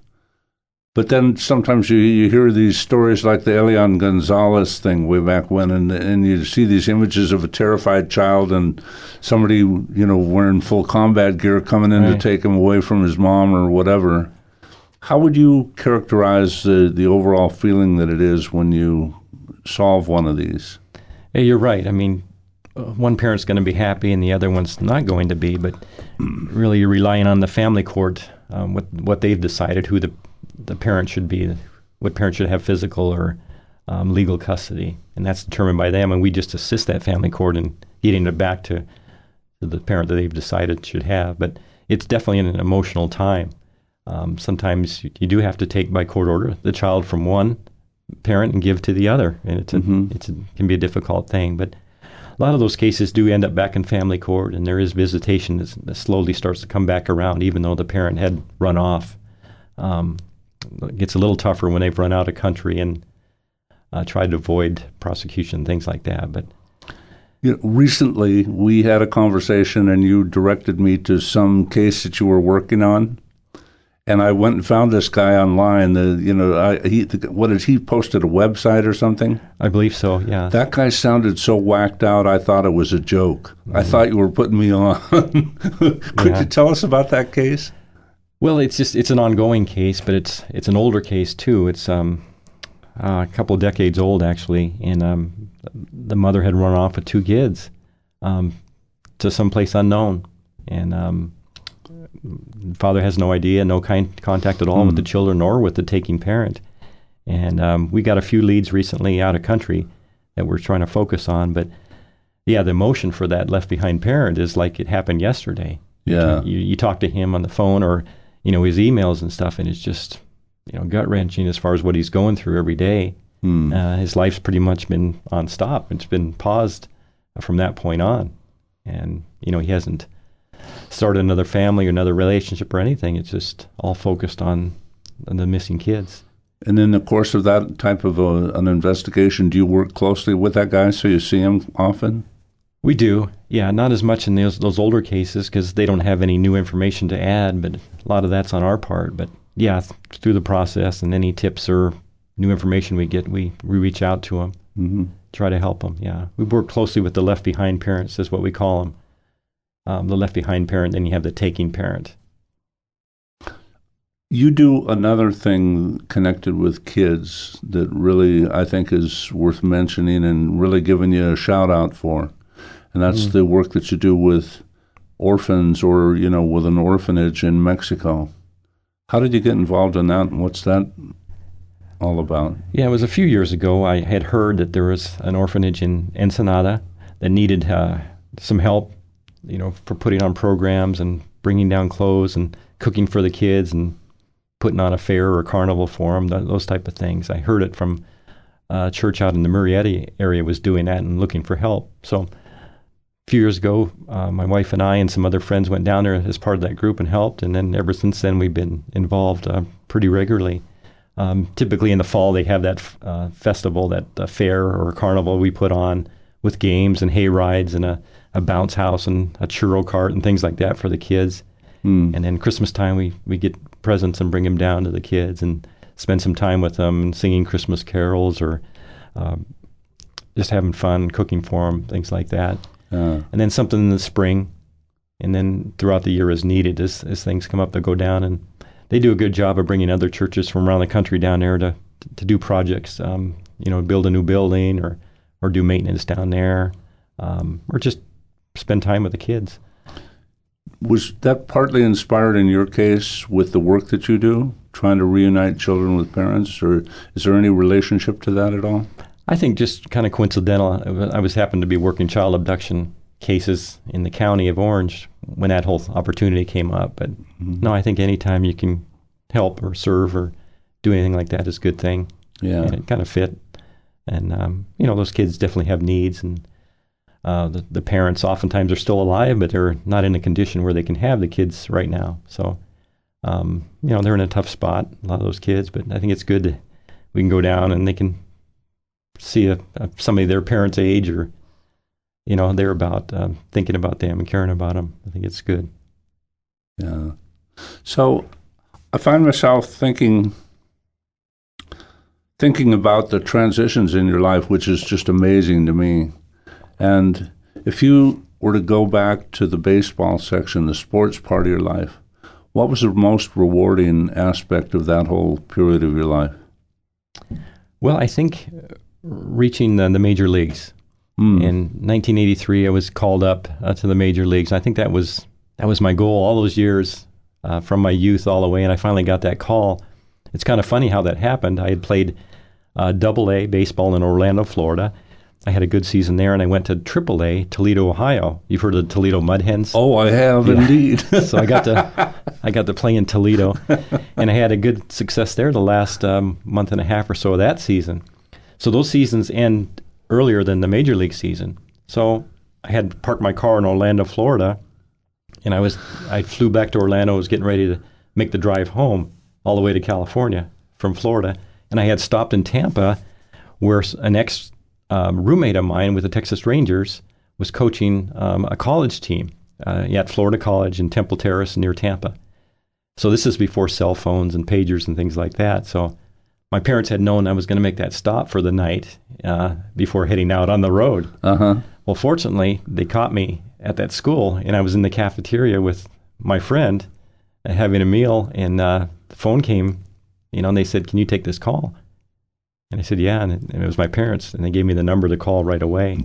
But then sometimes you, you hear these stories like the Elian Gonzalez thing way back when, and and you see these images of a terrified child and somebody you know wearing full combat gear coming in Right. to take him away from his mom or whatever. How would you characterize the the overall feeling that it is when you solve one of these? Yeah, you're right. I mean, uh, one parent's going to be happy and the other one's not going to be, but really you're relying on the family court, um, what what they've decided who the the parent should be, what parent should have physical or um, legal custody, and that's determined by them. And we just assist that family court in getting it back to, to the parent that they've decided should have. But it's definitely an emotional time. Um, sometimes you, you do have to take by court order the child from one parent and give to the other, and it's a, Mhm. it's a, can be a difficult thing. But a lot of those cases do end up back in family court, and there is visitation that slowly starts to come back around, even though the parent had run off. Um, it gets a little tougher when they've run out of country and uh, tried to avoid prosecution, things like that. But You know, recently, we had a conversation, and you directed me to some case that you were working on. And I went and found this guy online. The you know, I, he what did he posted a website or something? I believe so. Yeah. That guy sounded so whacked out. I thought it was a joke. I thought you were putting me on. Could Yeah. you tell us about that case? Well, it's just it's an ongoing case, but it's it's an older case too. It's um uh, a couple of decades old actually, and um, the mother had run off with two kids um, to someplace unknown, and um, father has no idea, no kind contact at all with the children or with the taking parent. And um, we got a few leads recently out of country that we're trying to focus on, but yeah, the emotion for that left behind parent is like it happened yesterday Yeah. you, you talk to him on the phone or you know his emails and stuff and it's just you know gut wrenching as far as what he's going through every day. Hmm. uh, his life's pretty much been on stop it's been paused from that point on. And you know he hasn't started another family or another relationship or anything. It's just all focused on, on the missing kids. And in the course of that type of a, an investigation, do you work closely with that guy so you see him often? We do, yeah. Not as much in those those older cases because they don't have any new information to add, but a lot of that's on our part. But yeah, th- through the process and any tips or new information we get, we, we reach out to them, hmm try to help them. Yeah, we work closely with the left behind parents, is what we call them. Um, the left behind parent, then you have the taking parent. You do another thing connected with kids that really I think is worth mentioning and really giving you a shout out for. And that's Mm. the work that you do with orphans or, you know, with an orphanage in Mexico. How did you get involved in that and what's that all about? Yeah, it was a few years ago. I had heard that there was an orphanage in Ensenada that needed uh, some help, you know, for putting on programs and bringing down clothes and cooking for the kids and putting on a fair or carnival for them, th- those type of things. I heard it from a church out in the Murrieta area was doing that and looking for help. So a few years ago, uh, my wife and I and some other friends went down there as part of that group and helped. And then ever since then, we've been involved uh, pretty regularly. Um, typically in the fall, they have that f- uh, festival, that uh, fair or carnival we put on with games and hay rides and a, a bounce house and a churro cart and things like that for the kids. Hmm. And then Christmas time, we, we get presents and bring them down to the kids and spend some time with them and singing Christmas carols or um, just having fun, cooking for them, things like that. Uh, And then something in the spring, and then throughout the year as needed as, as things come up, they go down. And they do a good job of bringing other churches from around the country down there to, to do projects, um, you know, build a new building or, or do maintenance down there um, or just spend time with the kids. was that partly inspired in your case with the work that you do, trying to reunite children with parents, or is there any relationship to that at all? I think just kind of coincidental. I was- happened to be working child abduction cases in the county of Orange when that whole opportunity came up. But no, I think anytime you can help or serve or do anything like that is a good thing. Yeah. And it kind of fit. And um, you know, those kids definitely have needs, and uh, the the parents oftentimes are still alive, but they're not in a condition where they can have the kids right now. So, um, you know, they're in a tough spot. A lot of those kids, but I think it's good to we can go down and they can see a, a, somebody their parents' age or you know they're about um, thinking about them and caring about them. I think it's good. Yeah. So I find myself thinking thinking about the transitions in your life, which is just amazing to me. And if you were to go back to the baseball section, the sports part of your life, what was the most rewarding aspect of that whole period of your life? Well, I think reaching the, the major leagues. Mm. In 1983, I was called up uh, to the major leagues. I think that was that was my goal all those years, uh, from my youth all the way, and I finally got that call. It's kind of funny how that happened. I had played uh, Double A baseball in Orlando, Florida. I had a good season there, and I went to Triple A, Toledo, Ohio. You've heard of the Toledo Mud Hens? Oh, I have yeah. indeed. so I got to I got to play in Toledo, and I had a good success there the last um, month and a half or so of that season. So those seasons end earlier than the major league season. So I had parked my car in Orlando, Florida, and I was I flew back to Orlando. I was getting ready to make the drive home all the way to California from Florida, and I had stopped in Tampa, where an ex um, roommate of mine with the Texas Rangers was coaching um, a college team uh, at Florida College in Temple Terrace near Tampa. So this is before cell phones and pagers and things like that. So my parents had known I was going to make that stop for the night uh, before heading out on the road. Uh-huh. Well, fortunately, they caught me at that school, and I was in the cafeteria with my friend uh, having a meal, and uh, the phone came, you know, and they said, "Can you take this call?" And I said, "Yeah," and it, and it was my parents, and they gave me the number to call right away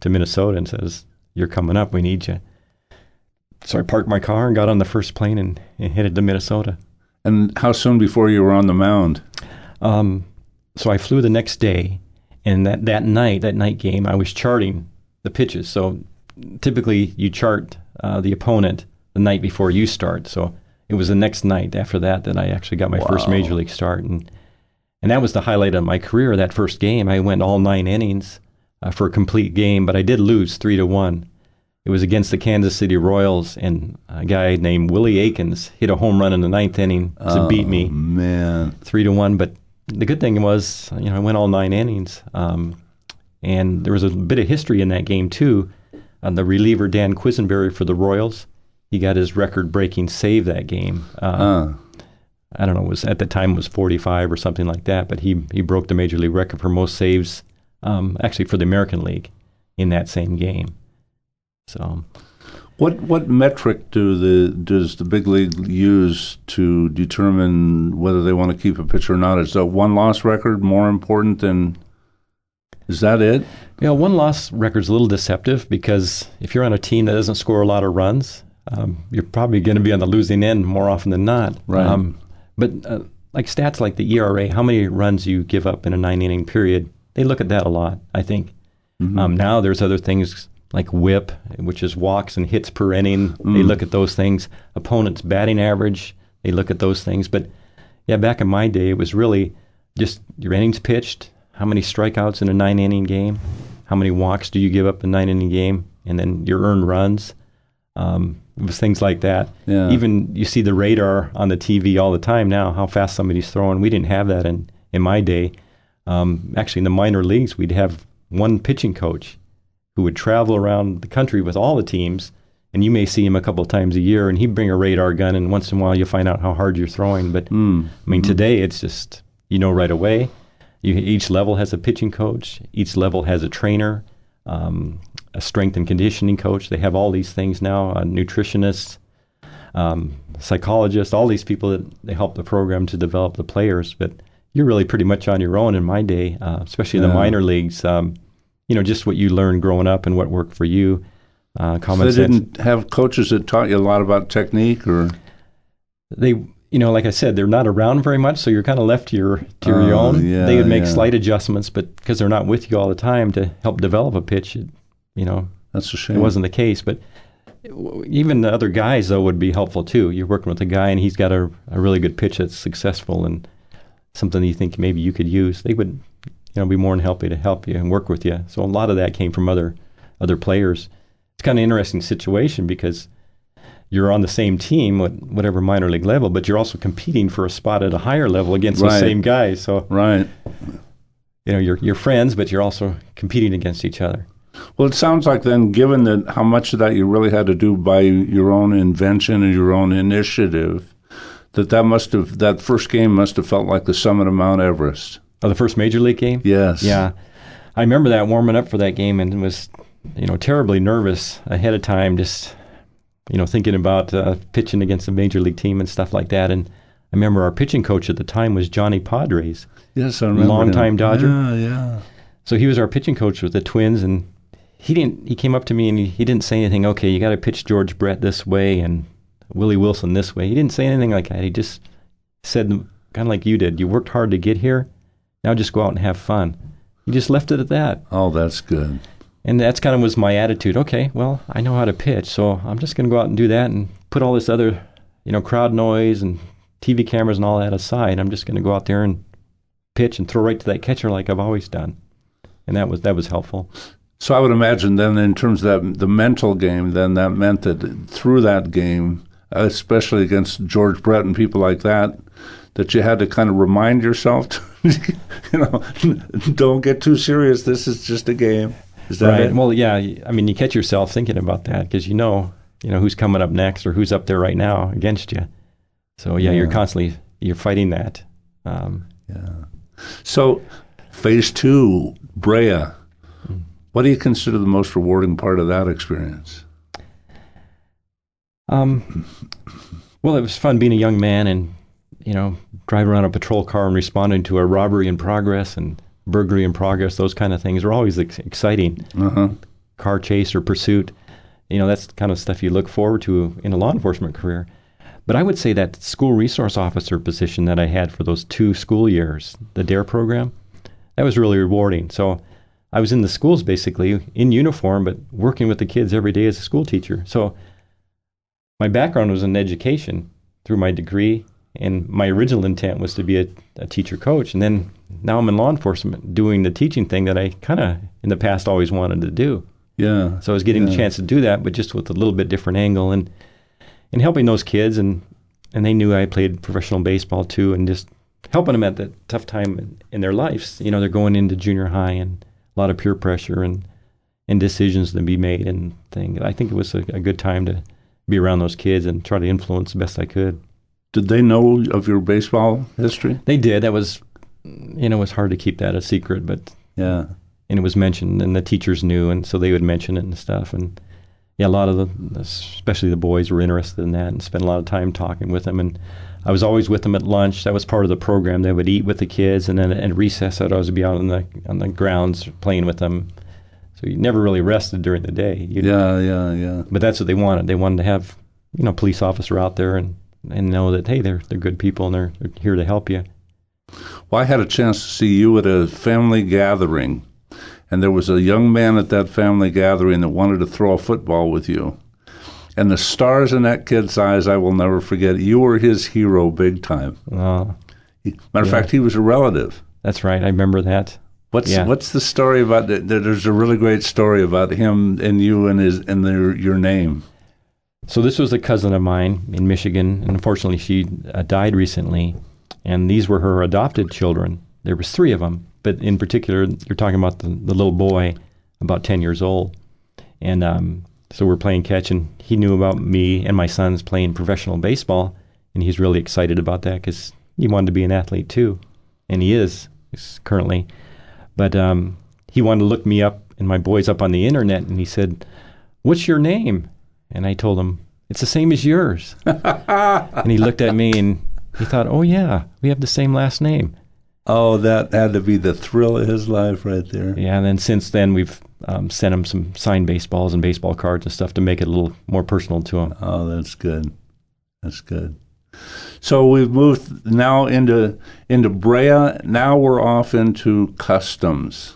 to Minnesota and says, "You're coming up. We need you." So I parked my car and got on the first plane and, and headed to Minnesota. And how soon before you were on the mound? Um, so I flew the next day, and that, that night, that night game, I was charting the pitches. So typically you chart uh, the opponent the night before you start. So it was the next night after that that I actually got my wow. first major league start, and and that was the highlight of my career. That first game, I went all nine innings uh, for a complete game, but I did lose three to one. It was against the Kansas City Royals, and a guy named Willie Aikens hit a home run in the ninth inning to oh, beat me, man, three to one. But the good thing was, you know, I went all nine innings, um, and there was a bit of history in that game too. Uh, the reliever Dan Quisenberry for the Royals, he got his record-breaking save that game. Uh, uh. I don't know, it was at the time it was 45 or something like that, but he he broke the major league record for most saves, um, actually for the American League, in that same game. So. What what metric do the does the big league use to determine whether they want to keep a pitcher or not? Is a one loss record more important than? Is that it? Yeah, one loss record is a little deceptive because if you're on a team that doesn't score a lot of runs, um, you're probably going to be on the losing end more often than not. Right. Um, but uh, like stats like the ERA, how many runs you give up in a nine inning period, they look at that a lot. I think. Mm-hmm. Um, now there's other things like whip, which is walks and hits per inning. Mm. They look at those things. Opponent's batting average, they look at those things. But yeah, back in my day, it was really just your innings pitched, how many strikeouts in a nine inning game, how many walks do you give up in a nine inning game, and then your earned runs. Um, it was things like that. Yeah. Even you see the radar on the TV all the time now, how fast somebody's throwing. We didn't have that in, in my day. Um, actually, in the minor leagues, we'd have one pitching coach who would travel around the country with all the teams, and you may see him a couple of times a year, and he'd bring a radar gun, and once in a while you'll find out how hard you're throwing. But mm. I mean, mm. today it's just you know right away. You, each level has a pitching coach. Each level has a trainer, um, a strength and conditioning coach. They have all these things now. A nutritionist, um, psychologist, all these people that they help the program to develop the players. But you're really pretty much on your own in my day, uh, especially in the minor leagues. Um, you know, just what you learned growing up and what worked for you. Uh, common so they sense. didn't have coaches that taught you a lot about technique, or they, you know, like I said, they're not around very much, so you're kind of left to your to your uh, own. Yeah, they would make yeah. slight adjustments, but because they're not with you all the time to help develop a pitch, it, you know, that's a shame. It wasn't the case, but even the other guys though would be helpful too. You're working with a guy and he's got a, a really good pitch that's successful and something you think maybe you could use. They would you know, be more than happy to help you and work with you. So a lot of that came from other other players. It's kind of an interesting situation because you're on the same team at whatever minor league level, but you're also competing for a spot at a higher level against right. the same guys. So right, you know, you're you're friends, but you're also competing against each other. Well, it sounds like then, given that how much of that you really had to do by your own invention and your own initiative, that that must have that first game must have felt like the summit of Mount Everest. Oh, the first major league game. Yes. Yeah, I remember that warming up for that game and was, you know, terribly nervous ahead of time. Just, you know, thinking about uh, pitching against a major league team and stuff like that. And I remember our pitching coach at the time was Johnny Podres. Yes, I remember. Longtime him. Dodger. Yeah, yeah. So he was our pitching coach with the Twins, and he didn't. He came up to me and he, he didn't say anything. Okay, you got to pitch George Brett this way and Willie Wilson this way. He didn't say anything like that. He just said, kind of like you did. You worked hard to get here. Now just go out and have fun. He just left it at that. Oh, that's good. And that's kind of was my attitude. Okay, well, I know how to pitch, so I'm just going to go out and do that and put all this other, you know, crowd noise and TV cameras and all that aside. I'm just going to go out there and pitch and throw right to that catcher like I've always done. And that was that was helpful. So I would imagine then, in terms of that, the mental game, then that meant that through that game, especially against George Brett and people like that, that you had to kind of remind yourself, to, you know, don't get too serious. This is just a game. Is that right. it? Well, yeah. I mean, you catch yourself thinking about that because you know, you know who's coming up next or who's up there right now against you. So yeah, you're constantly you're fighting that. Um, Yeah. So, phase two, Brea. What do you consider the most rewarding part of that experience? um, well, it was fun being a young man and you know driving around a patrol car and responding to a robbery in progress and burglary in progress. Those kind of things are always ex- exciting. Uh huh. car chase or pursuit. You know, that's the kind of stuff you look forward to in a law enforcement career. But I would say that school resource officer position that I had for those two school years, the DARE program, that was really rewarding. So I was in the schools basically in uniform, but working with the kids every day as a school teacher. So my background was in education through my degree, and my original intent was to be a, a teacher coach. And then now I'm in law enforcement doing the teaching thing that I kind of in the past always wanted to do. Yeah. So I was getting the chance to do that, but just with a little bit different angle and and helping those kids and and they knew I played professional baseball too and just helping them at that tough time in, in their lives. You know, they're going into junior high and a lot of peer pressure and and decisions to be made and thing. I think it was a, a good time to be around those kids and try to influence the best I could. Did they know of your baseball history? They did. That was you know, it was hard to keep that a secret, but Yeah. and it was mentioned, and the teachers knew, and so they would mention it and stuff. And yeah, a lot of the, especially the boys, were interested in that and spent a lot of time talking with them. And I was always with them at lunch. That was part of the program. They would eat with the kids, and then at recess, I'd always be out on the on the grounds playing with them. So you never really rested during the day. You, Yeah, yeah, yeah. But that's what they wanted. They wanted to have you know a police officer out there and and know that hey, they're they're good people and they're, they're here to help you. Well, I had a chance to see you at a family gathering, and there was a young man at that family gathering that wanted to throw a football with you. And the stars in that kid's eyes, I will never forget. You were his hero big time. Uh, Matter of fact, he was a relative. that's right. I remember that. What's Yeah. what's the story about? The, there's a really great story about him and you and his and their, your name. So this was a cousin of mine in Michigan, and unfortunately, she uh, died recently. And these were her adopted children. There was three of them, but in particular, you're talking about the, the little boy, about ten years old. And um, so we're playing catch, and he knew about me and my sons playing professional baseball, and he's really excited about that because he wanted to be an athlete too, and he is currently. But um, he wanted to look me up and my boys up on the internet, and he said, "What's your name?" And I told him, it's the same as yours. and he looked at me and he thought, oh, yeah, we have the same last name. Oh, that had to be the thrill of his life right there. Yeah, and then since then, we've um, sent him some signed baseballs and baseball cards and stuff to make it a little more personal to him. Oh, that's good. That's good. So we've moved now into into Brea. Now we're off into customs.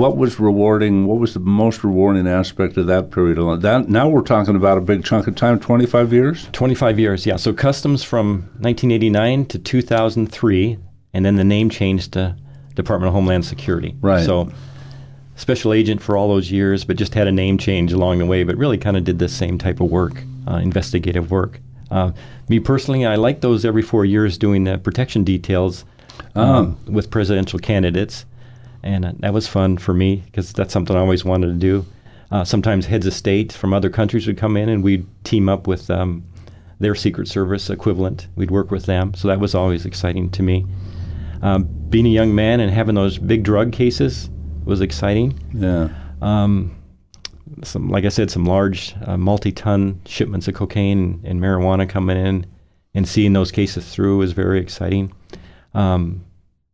What was rewarding? What was the most rewarding aspect of that period? of That now we're talking about a big chunk of time. Twenty five years. 25 years, yeah. So customs from 1989 to 2003, and then the name changed to Department of Homeland Security. Right. So special agent for all those years, but just had a name change along the way, but really kind of did the same type of work, uh, investigative work. Uh, me personally, I like those every four years doing the protection details um, with presidential candidates, and uh, that was fun for me because that's something I always wanted to do. Uh, sometimes heads of state from other countries would come in, and we'd team up with um, their Secret Service equivalent. We'd work with them, so that was always exciting to me. Um, being a young man and having those big drug cases was exciting. Yeah. Um, some, like I said, some large uh, multi-ton shipments of cocaine and marijuana coming in, and seeing those cases through was very exciting. Um,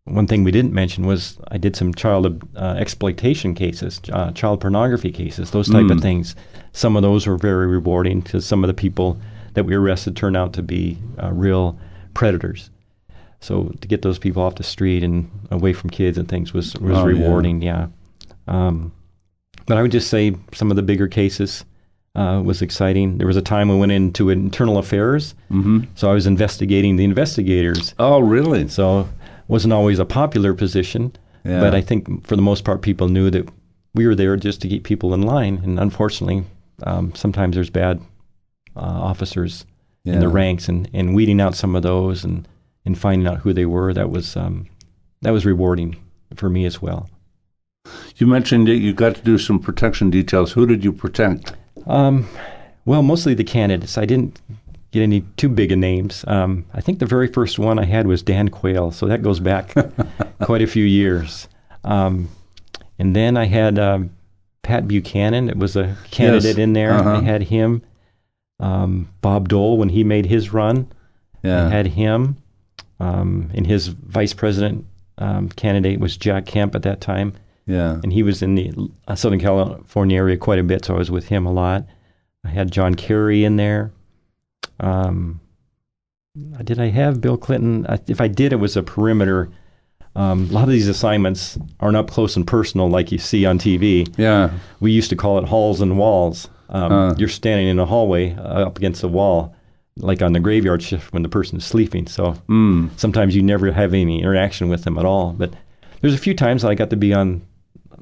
one thing we didn't mention was I did some child uh, exploitation cases, uh, child pornography cases, those type of Mm. things. Some of those were very rewarding because some of the people that we arrested turned out to be uh, real predators. So to get those people off the street and away from kids and things was was Oh, yeah. rewarding. Yeah. Um, but I would just say some of the bigger cases uh, was exciting. There was a time we went into internal affairs, Mm-hmm. so I was investigating the investigators. Oh, really? So wasn't always a popular position, Yeah. but I think for the most part, people knew that we were there just to keep people in line. And unfortunately, um, sometimes there's bad uh, officers in the ranks, and, and weeding out some of those and, and finding out who they were that was um, that was rewarding for me as well. You mentioned that you got to do some protection details. Who did you protect? Um, well, mostly the candidates. I didn't get any too big of names. Um, I think the very first one I had was Dan Quayle, so that goes back quite a few years. Um, and then I had um, Pat Buchanan. It was a candidate in there. Uh-huh. I had him. Um, Bob Dole, when he made his run, I Yeah. had him. Um, and his vice president um, candidate was Jack Kemp at that time yeah. and he was in the uh, Southern California area quite a bit, so I was with him a lot. I had John Kerry in there. Um, did I have Bill Clinton? If I did, it was a perimeter. Um, a lot of these assignments aren't up close and personal like you see on TV. Yeah. We used to call it halls and walls. Um, Uh. you're standing in a hallway uh, up against a wall, like on the graveyard shift when the person is sleeping. So Mm. sometimes you never have any interaction with them at all. But there's a few times that I got to be on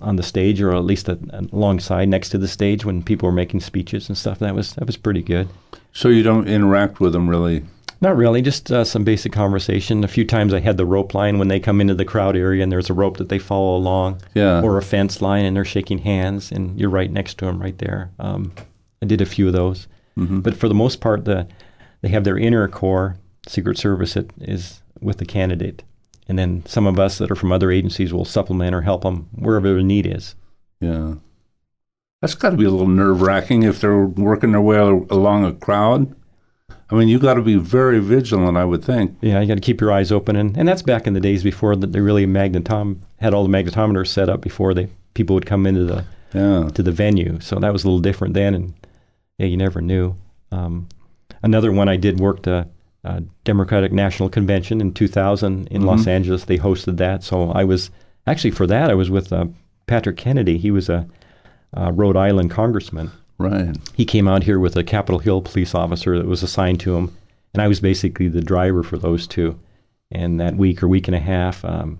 on the stage, or at least a, alongside, next to the stage when people were making speeches and stuff. That was that was pretty good. So you don't interact with them really? Not really, just uh, some basic conversation. A few times I had the rope line when they come into the crowd area, and there's a rope that they follow along, Yeah. or a fence line, and they're shaking hands, and you're right next to them, right there. Um, I did a few of those, Mhm. but for the most part, the they have their inner core Secret Service that is with the candidate, and then some of us that are from other agencies will supplement or help them wherever the need is. Yeah. That's got to be a little nerve wracking if they're working their way along a crowd. I mean, you got to be very vigilant, I would think. Yeah, you got to keep your eyes open, and, and that's back in the days before that they really magnetom had all the magnetometers set up before they people would come into the Yeah. to the venue. So that was a little different then, and yeah, you never knew. Um, another one I did work the uh, Democratic National Convention in 2000 in Los Mhm. Angeles. They hosted that, so I was actually for that I was with uh, Patrick Kennedy. He was a uh, Rhode Island congressman. Right. He came out here with a Capitol Hill police officer that was assigned to him, and I was basically the driver for those two. And that week or week and a half, um,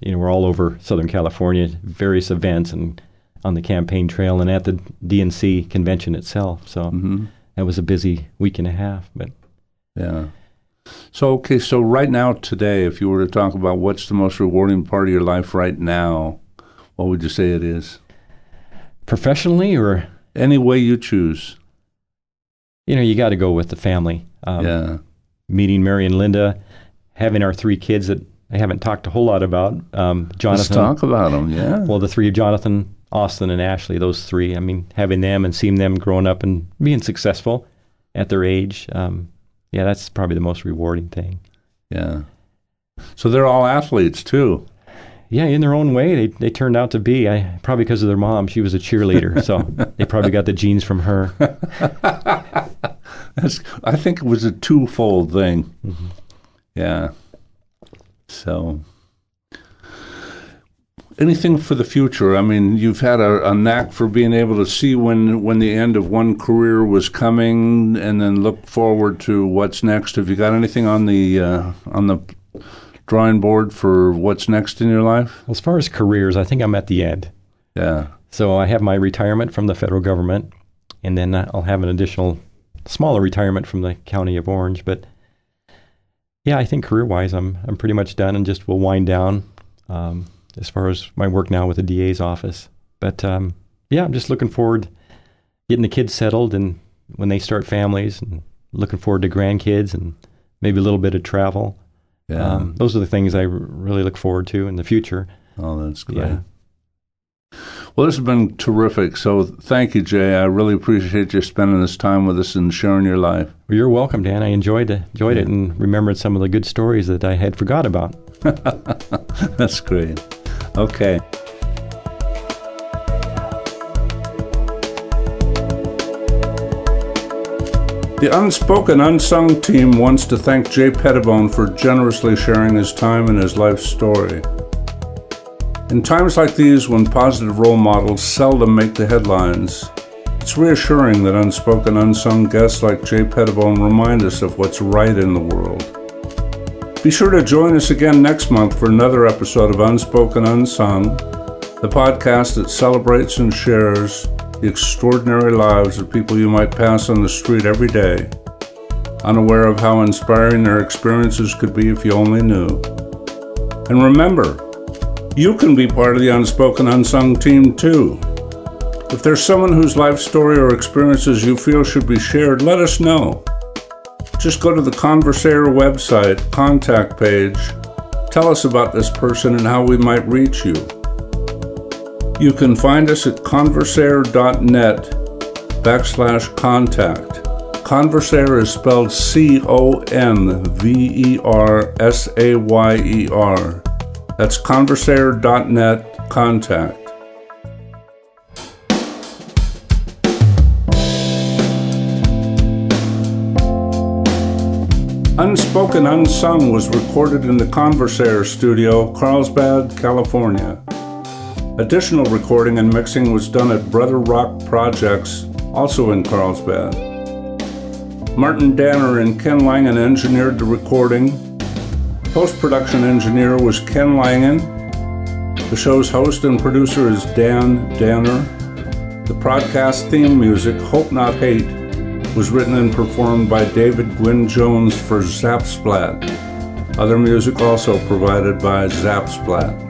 you know, we're all over Southern California, various events, and on the campaign trail, and at the DNC convention itself. So hmm that was a busy week and a half. But Yeah. So, okay, so right now, today, if you were to talk about what's the most rewarding part of your life right now, what would you say it is? Professionally, or Any way you choose. you know, you got to go with the family. Um, yeah. Meeting Mary and Linda, having our three kids that I haven't talked a whole lot about. Um, Let's Jonathan, talk about them. Yeah. Well, the three of Jonathan, Austin, and Ashley, those three. I mean, having them and seeing them growing up and being successful at their age, um, yeah, that's probably the most rewarding thing. yeah. So they're all athletes too. Yeah, in their own way, they they turned out to be. I probably because of their mom. She was a cheerleader, so they probably got the genes from her. That's, I think it was a twofold thing. Mm-hmm. Yeah. So, anything for the future? I mean, you've had a, a knack for being able to see when when the end of one career was coming, and then look forward to what's next. Have you got anything on the uh, on the drawing board for what's next in your life? As far as careers, I think I'm at the end. Yeah. So I have my retirement from the federal government, and then I'll have an additional smaller retirement from the county of Orange. But yeah, I think career-wise, I'm I'm pretty much done, and just will wind down um, as far as my work now with the DA's office. But um, yeah, I'm just looking forward getting the kids settled, and when they start families, and looking forward to grandkids, and maybe a little bit of travel. Yeah. Um, those are the things I r- really look forward to in the future. oh, that's great. Yeah. Well, this has been terrific. So thank you, Jay. I really appreciate you spending this time with us and sharing your life. Well, you're welcome, Dan. I enjoyed it, enjoyed it, and remembered some of the good stories that I had forgot about. That's great. Okay. The Unspoken Unsung team wants to thank Jay Pettibone for generously sharing his time and his life story. In times like these, when positive role models seldom make the headlines, it's reassuring that unspoken, unsung guests like Jay Pettibone remind us of what's right in the world. Be sure to join us again next month for another episode of Unspoken Unsung, the podcast that celebrates and shares the extraordinary lives of people you might pass on the street every day, unaware of how inspiring their experiences could be if you only knew. And remember, you can be part of the Unspoken Unsung team too. If there's someone whose life story or experiences you feel should be shared, let us know. Just go to the Conversayer website contact page. Tell us about this person and how we might reach you. You can find us at conversayer.net backslash contact. Conversayer is spelled C O N V E R S A Y E R. That's conversayer.net contact. Unspoken Unsung was recorded in the Conversayer studio, Carlsbad, California. Additional recording and mixing was done at Brother Rock Projects, also in Carlsbad. Martin Danner and Ken Langen engineered the recording. Post production engineer was Ken Langen. The show's host and producer is Dan Danner. The podcast theme music, Hope Not Hate, was written and performed by David Gwynn Jones for Zapsplat. Other music also provided by Zapsplat.